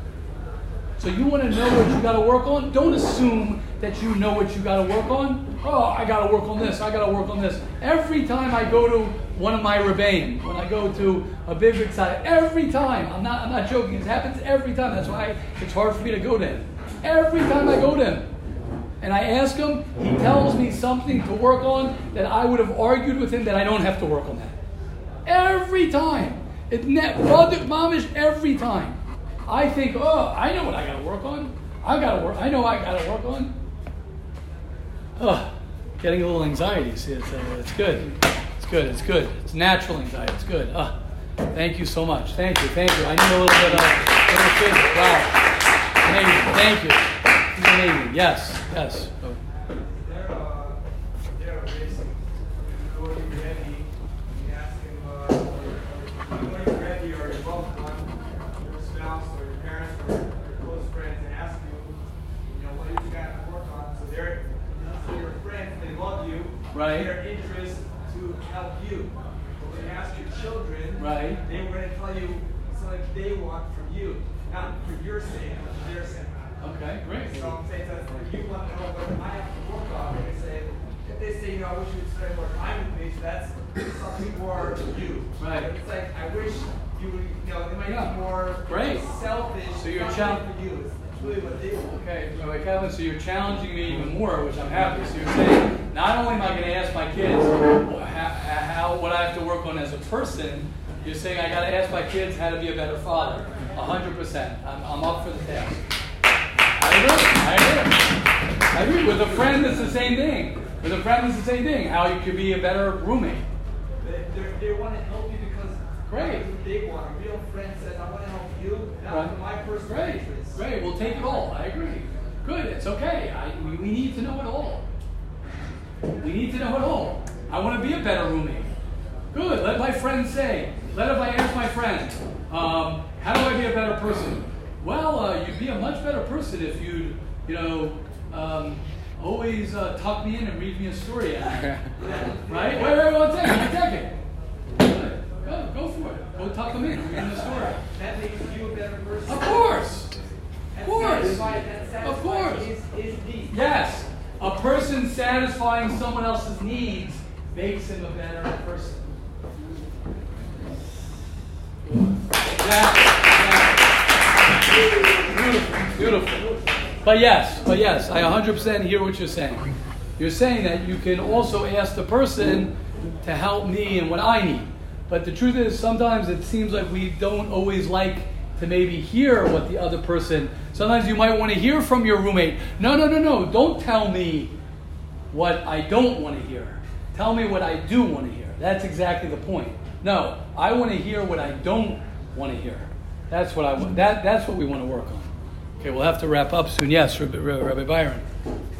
So you want to know what you got to work on? Don't assume that you know what you got to work on. Oh, I got to work on this. I got to work on this. Every time I go to one of my rebbeim, when I go to a big side, every time, I'm not, I'm not joking, it happens every time. That's why it's hard for me to go to him. Every time I go to him, and I ask him, he tells me something to work on that I would have argued with him that I don't have to work on that. Every time. It net mamish every time. I think, oh, I know what I gotta work on. I gotta work. I know I gotta work on. Oh, getting a little anxiety. See, it's, uh, it's good. It's good. It's good. It's natural anxiety. It's good. Uh, thank you so much. Thank you. Thank you. I need a little bit of little. Wow. Amazing. Thank you. Amazing. Yes. Yes. Oh. They're, uh, they're racing. When you're ready, you ask them, uh, when you're ready or your loved one, your spouse or your parents or your close friends, and ask you, you know, what do you got to work on? So they're, so your friends, they love you. Right. Their interest to help you. But when you ask your children, Right. they were going to tell you something they want from you, not for your sake, but for their sake. Okay. Great. So I'm saying that you want to know what I have to work on. And they say, if they say, you know, I wish you would spend more time with me, so that's something more you. Right. It's like, I wish you would, you know, it might Yeah. be more Great. selfish. So chal- really for you. It's, really what they want. Okay, right, Kevin, so you're challenging me even more, which I'm happy. So you're saying, not only am I going to ask my kids how, how, what I have to work on as a person, you're saying I got to ask my kids how to be a better father. 100%. I'm, I'm up for the task. I agree. I agree. I agree. With a friend, it's the same thing. With a friend, it's the same thing. How you could be a better roommate. They, they're- want to help you because Great. they want. A real friend says, I want to help you, not Right. my personal Great, interests. great. We'll take it all. I agree. Good. It's okay. I, we, we need to know it all. We need to know it all. I want to be a better roommate. Good. Let my friends say. Let if I ask my friends, um, how do I be a better person? Well, uh, you'd be a much better person if you'd, you know, um, always uh, tuck me in and read me a story. at night. right? Wait, wait, one second. One second. Good. Go, go for it. Go tuck them in. Read them a story. That makes you a better person. Of course. Of course. Of course. His, his needs. Yes. A person satisfying someone else's needs makes him a better person. Beautiful. Beautiful. But yes, but yes, I 100% hear what you're saying. You're saying that you can also ask the person to help me in what I need. But the truth is, sometimes it seems like we don't always like to maybe hear what the other person. Sometimes you might want to hear from your roommate. No, no, no, no. Don't tell me what I don't want to hear. Tell me what I do want to hear. That's exactly the point. No, I want to hear what I don't want to hear. That's what I want. That, that's what we want to work on. Okay, we'll have to wrap up soon. Yes, Rabbi, Rabbi Byron.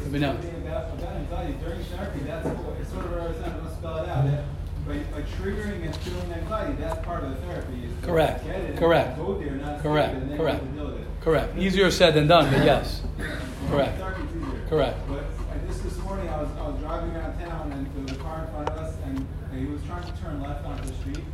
Let me know. About, about anxiety during therapy, that's it's sort of where I was saying, I'm gonna spell it out. That by, by triggering and feeling anxiety, that's part of the therapy. Is Correct. Get it and Correct. Go there, not Correct. stay there, and then Correct. you have to deal with it. Correct. Easier said than done, but yes. Correct. Therapy is easier. Correct. But I, this this morning, I was I was driving around town and there was a car in front of us, and he was trying to turn left onto the street,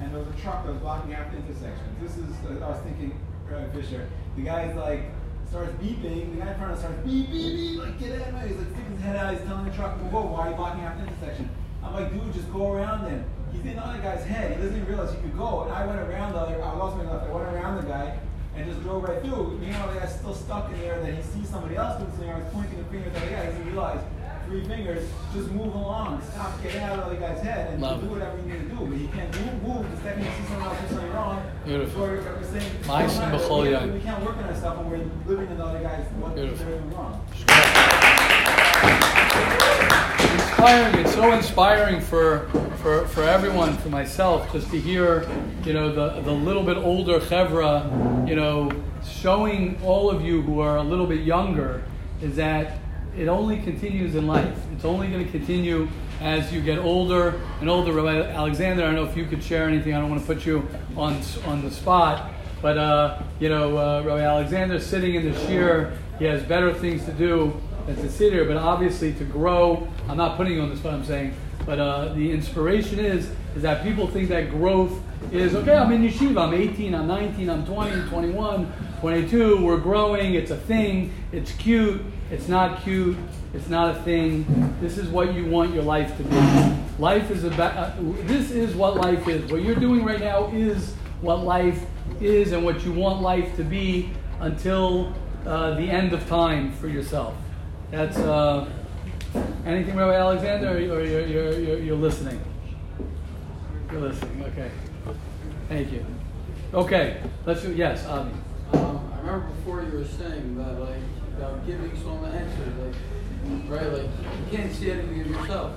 and there was a truck that was blocking half the intersection. This is uh, I was thinking, uh, Fisher. The guy's like starts beeping. The guy in front of us starts beep beep beep. Like get out of my! He's like sticking his head out. He's telling the truck, "Whoa, why are you blocking half the intersection?" I'm like, dude, just go around then. He's in the other guy's head. He doesn't even realize he could go. And I went around the other. I also going left. I went around the guy and just drove right through. Meanwhile, the guy's still stuck in there. That he sees somebody else doing something. I was pointing the finger at the other guy. He doesn't realize. Three fingers, just move along. Stop, get out of the other guy's head, and Love do whatever you need to do. But he can't move, move. The second you see someone else do something wrong, Beautiful. we're, we're saying, Nice "Well, and not- b'chol we, we can't work on ourselves when we're living in the other guy's what they're Beautiful. doing wrong. inspiring. It's so inspiring for, for, for everyone, for myself, just to hear, you know, the, the little bit older chevra, you know, showing all of you who are a little bit younger, is that it only continues in life. It's only going to continue as you get older and older. Rabbi Alexander, I don't know if you could share anything. I don't want to put you on on the spot, but uh, you know, uh, Rabbi Alexander sitting in the shiur, he has better things to do than to sit here. But obviously, to grow, I'm not putting you on the spot. I'm saying, but uh, the inspiration is is that people think that growth is okay. I'm in yeshiva. I'm 18. I'm 19. I'm 20. 21. 22. We're growing. It's a thing. It's cute. It's not cute. It's not a thing. This is what you want your life to be. Life is about. Uh, this is what life is. What you're doing right now is what life is, and what you want life to be until uh, the end of time for yourself. That's uh, anything, Rabbi Alexander, or you're, you're, you're, you're, you're listening. You're listening. Okay. Thank you. Okay. Let's do. Yes, Avi. Um, I remember before you were saying that, like, about giving someone answers, like, right, like, you can't see anything of yourself.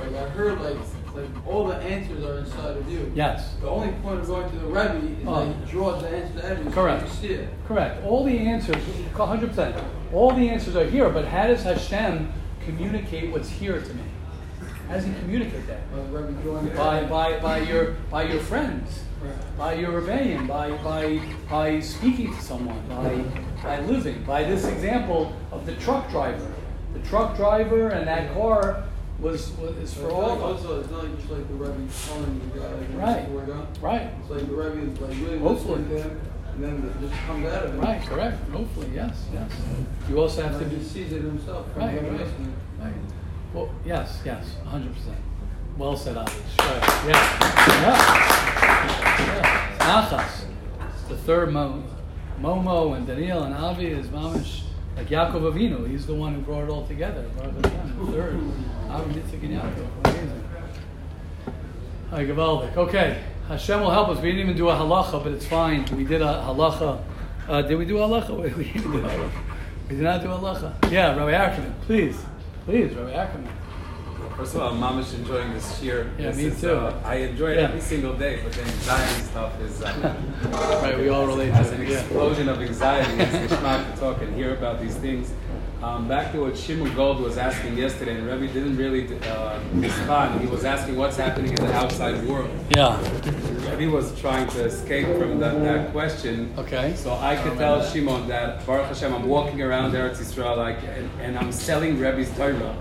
Like, I heard, like, like all the answers are inside of you. Yes. The only point of going to the Rebbe is Oh. that he draws the out of you. Correct. So you see it. Correct. All the answers, 100%. All the answers are here, but how does Hashem communicate what's here to me? How does He communicate that? By the Rebbe drawing it By, by, by your by your friends, by your rebbeim, by, by, by speaking to someone, by, by living. By this example of the truck driver. The truck driver and that car was, was is for all like of us. also, it's not just like the Rebbe telling you guys Right. where to go. Right. It's like the Rebbe is like really Hopefully. listening to him, and then it just comes out of him. Right, correct. Hopefully, yes, yes. You also have to be he sees it himself. Right, right, right. Well, yes, yes, hundred percent. Well said, Avi. Right. Yeah. Yeah. Nachas. It's the third Mo, Momo and Daniel and Avi is Mamish like Yaakov Avinu. He's the one who brought it all together. Baruch Hashem, the third. Avi Yitzchak and Yaakov. Amazing. Hi, Gavaldik. Okay. Hashem will help us. We didn't even do a halacha, but it's fine. We did a halacha. Uh, did we do a halacha? We didn't do a halacha. We did not do a halacha. Yeah, Rabbi Ackerman, please. Please, Rabbi Ackerman. First of all, I'm mamish enjoying this year. Yeah, This me is, too. uh, I enjoy it Yeah. every single day, but the anxiety stuff is. Uh, Right, we all relate As to an it. Yeah. explosion of anxiety, geschmack to talk and hear about these things. Um, back to what Shimon Gold was asking yesterday, and Rebbe didn't really uh, respond. He was asking what's happening in the outside world. Yeah. Rebbe was trying to escape from that, that question. Okay. So I could tell Shimon that Baruch Hashem, I'm walking around Eretz Yisrael like, and, and I'm selling Rebbe's Torah.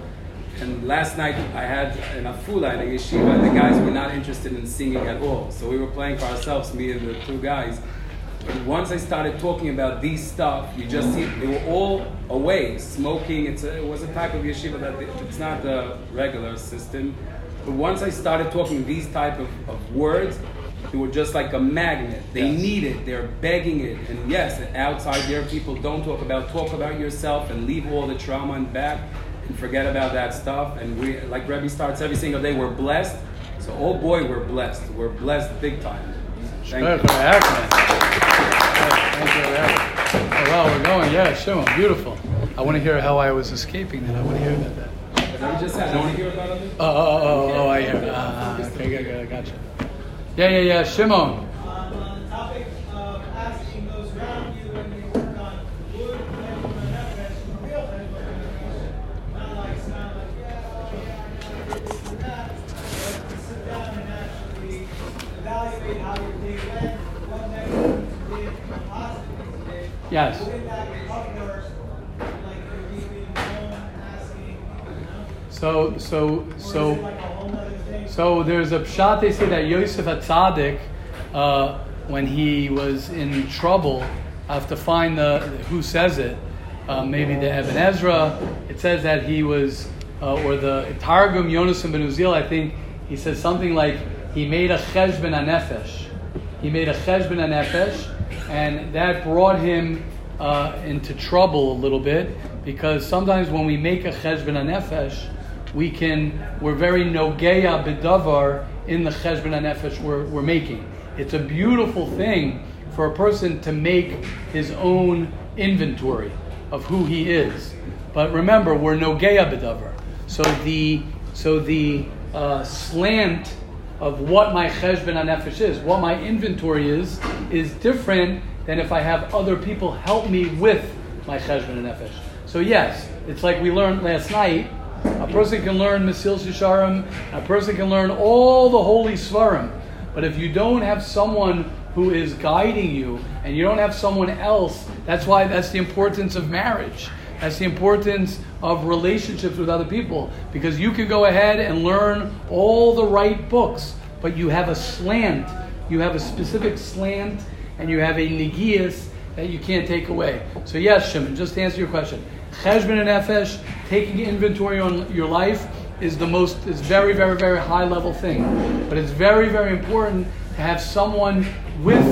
And last night I had in Afula in a yeshiva, the guys were not interested in singing at all. So we were playing for ourselves, me and the two guys. And once I started talking about these stuff, you just see they were all away, smoking. It's a, it was a type of yeshiva that they- it's not the regular system. But once I started talking these type of, of words, they were just like a magnet. They Yes. need it. They're begging it. And yes, outside there, people don't talk about talk about yourself and leave all the trauma and back and forget about that stuff. And we, like Rebbe starts every single day, we're blessed. So oh boy, we're blessed. We're blessed big time. Thank you. Wow, we're going. Yeah, Shimon, beautiful. I want to hear how I was escaping that. I want to hear about that. Rebbe just had. Don't want to hear about it? Oh, oh, oh, oh, I hear. Uh, okay, good, good, I got you. Yeah, yeah, yeah, Shimon. Um, on the topic of asking those around you when you work on wood, paper, and evidence, real paper, and evidence, not like sound like, yeah, oh, yeah, I know, this and that, but to sit down and actually evaluate how your day went, what negative you did, what positive you did. Yes. Within that cover, like you're being known, asking, you know? So, so, so. it like a whole nother thing? So there's a pshat they say that Yosef HaTzadik, uh, when he was in trouble, I have to find the who says it. Uh, maybe the Ibn Ezra. It says that he was, uh, or the Targum Yonasan ben Uziel. I think he says something like he made a cheshbon hanefesh. He made a cheshbon hanefesh, and that brought him uh, into trouble a little bit because sometimes when we make a cheshbon hanefesh, we can we're very nogeya bedavar in the cheshbon nefesh we're, we're making. It's a beautiful thing for a person to make his own inventory of who he is. But remember, we're nogeya bedavar. So the so the uh, slant of what my cheshbon nefesh is, what my inventory is, is different than if I have other people help me with my cheshbon nefesh. So yes, it's like we learned last night. A person can learn Mesillas Yesharim, a person can learn all the holy Sefarim. But if you don't have someone who is guiding you and you don't have someone else, that's why that's the importance of marriage. That's the importance of relationships with other people. Because you can go ahead and learn all the right books, but you have a slant, you have a specific slant, and you have a negias that you can't take away. So yes, Shimon, just to answer your question. Cheshbon HaNefesh, taking inventory on your life is the most is very, very, very high level thing. But it's very, very important to have someone with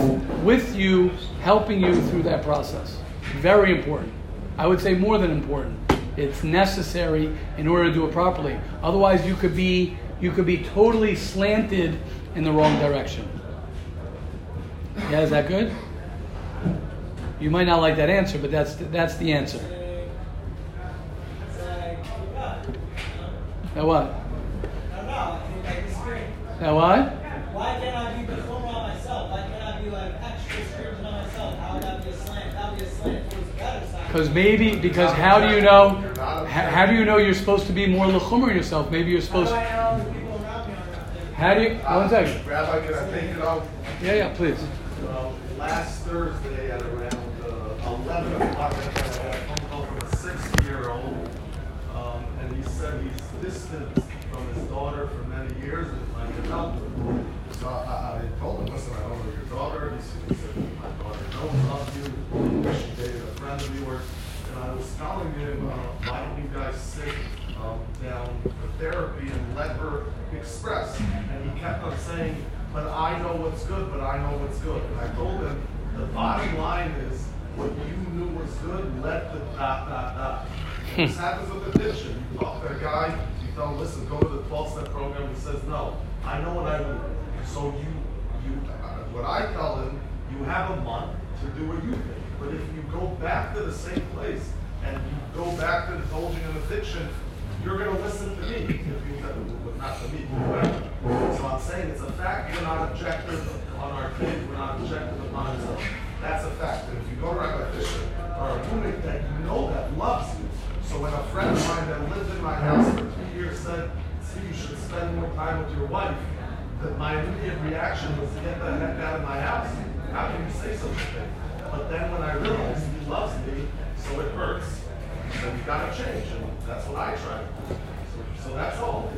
with you helping you through that process. Very important. I would say more than important. It's necessary in order to do it properly. Otherwise you could be you could be totally slanted in the wrong direction. Yeah, is that good? You might not like that answer, but that's the, that's the answer. It's like, yeah, Now what? I don't know, I think like this experience Now what? Why can't I be Bechor on myself? Why can't I be like extra stringent on myself? How would that be a slant? That would be a slant towards the better side. Because maybe, because how do you know? How, how do you know you're supposed to be more lechumer yourself? Maybe you're How supposed. do I know the people around me are not How do you? One second. Rabbi, can I take it out? Yeah, yeah, please. Well, last Thursday at around uh, 11 o'clock, I had a phone call from a six-year-old, um, and he said he's distant from his daughter for many years and I can help him. So I, I told him, listen, I don't know your daughter. He said, he said, my daughter knows of you. She dated a friend of yours. And I was telling him, uh, why don't you guys sit um, down for therapy and let her express? And he kept on saying, but I know what's good, but I know what's good. And I told him, the bottom line is, what you knew was good, let the dot, dot, dot. This happens with addiction. You talk to a guy, you tell him, listen, go to the 12-step program. He says, no, I know what I do. So you, you, uh, what I tell him, you have a month to do what you think. But if you go back to the same place and you go back to indulging in addiction, you're going to listen to me. Not to. So I'm saying it's a fact. We're not objective on our kids. We're not objective upon ourselves. That's a fact. And if you go to Rabbi Fisher or a roommate that you know that loves you, so when a friend of mine that lived in my house for two years said, see, you should spend more time with your wife, that my immediate reaction was to get the heck out of my house. How can you say such a thing? But then when I realized he loves me, so it hurts, then you've gotta change, and that's what I try to. So, so that's all.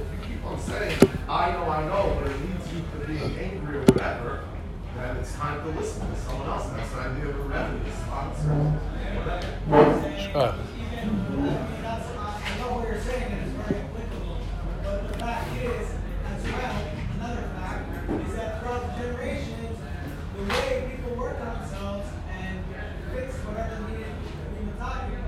If you on saying, I know, I know, but it leads you to being angry or whatever, then it's time to listen to someone else. And That's the idea of a remedy, a sponsor, whatever. Sure. even, that's, I know what you're saying and it's very applicable, but the fact is, as well, another fact, is that throughout the generations, the way people work on themselves and fix whatever needed to be talking,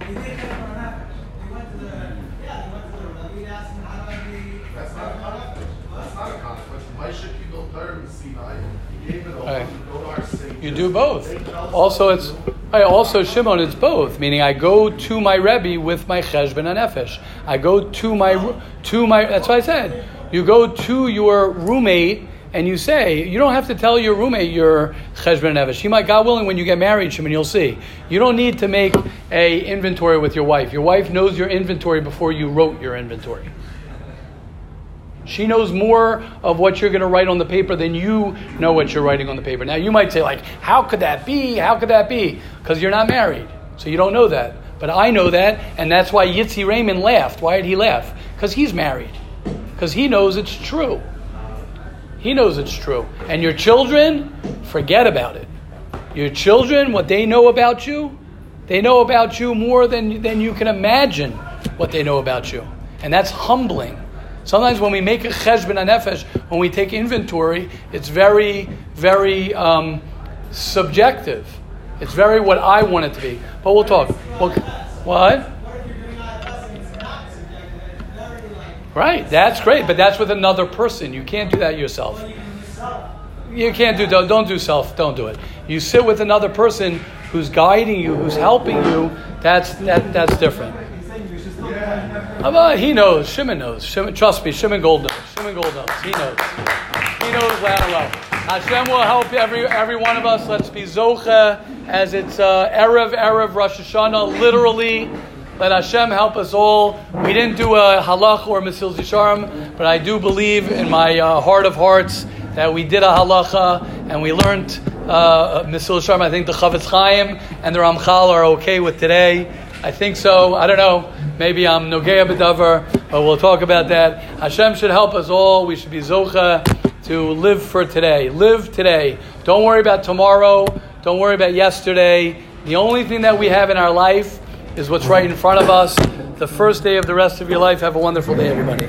they didn't have an effort. They went to the, yeah, they went to the rabbi, asked them, how do I be? That's not a conflict. That's not a conflict. Moshe Kibel Torah in Sinai, he gave it all. Right. You go to our sages. You do both. Also, it's I also Shimon. It's both. Meaning, I go to my rebbe with my cheshbon hanefesh. I go to my to my. That's what I said. You go to your roommate and you say you don't have to tell your roommate your cheshbon hanefesh. He might, God willing, when you get married, Shimon, you'll see. You don't need to make a inventory with your wife. Your wife knows your inventory before you wrote your inventory. She knows more of what you're going to write on the paper than you know what you're writing on the paper. Now, you might say, like, how could that be? How could that be? Because you're not married. So you don't know that. But I know that, and that's why Yitzi Raymond laughed. Why did he laugh? Because he's married. Because he knows it's true. He knows it's true. And your children, forget about it. Your children, what they know about you, they know about you more than, than you can imagine what they know about you. And that's humbling. Sometimes when we make a cheshbon nefesh, when we take inventory, it's very, very um, subjective. It's very what I want it to be. But we'll talk. What? Right, that's great, but that's with another person. You can't do that yourself. you can yourself. You can't do don't, don't do self. Don't do it. You sit with another person who's guiding you, who's helping you. That's that, that's different. He knows. Shimon knows. Shimon, trust me. Shimon Gold knows. Shimon Gold knows. He knows. He knows and well. Hashem will help every every one of us. Let's be zocha as it's uh, erev erev Rosh Hashanah. Literally, let Hashem help us all. We didn't do a halach or Mesillas Yesharim, but I do believe in my uh, heart of hearts that we did a halacha and we learned uh, Mesillas Yesharim. I think the Chofetz Chaim and the Ramchal are okay with today. I think so. I don't know. Maybe I'm Nogea B'davar, but we'll talk about that. Hashem should help us all. We should be Zocha to live for today. Live today. Don't worry about tomorrow. Don't worry about yesterday. The only thing that we have in our life is what's right in front of us. The first day of the rest of your life. Have a wonderful day, everybody.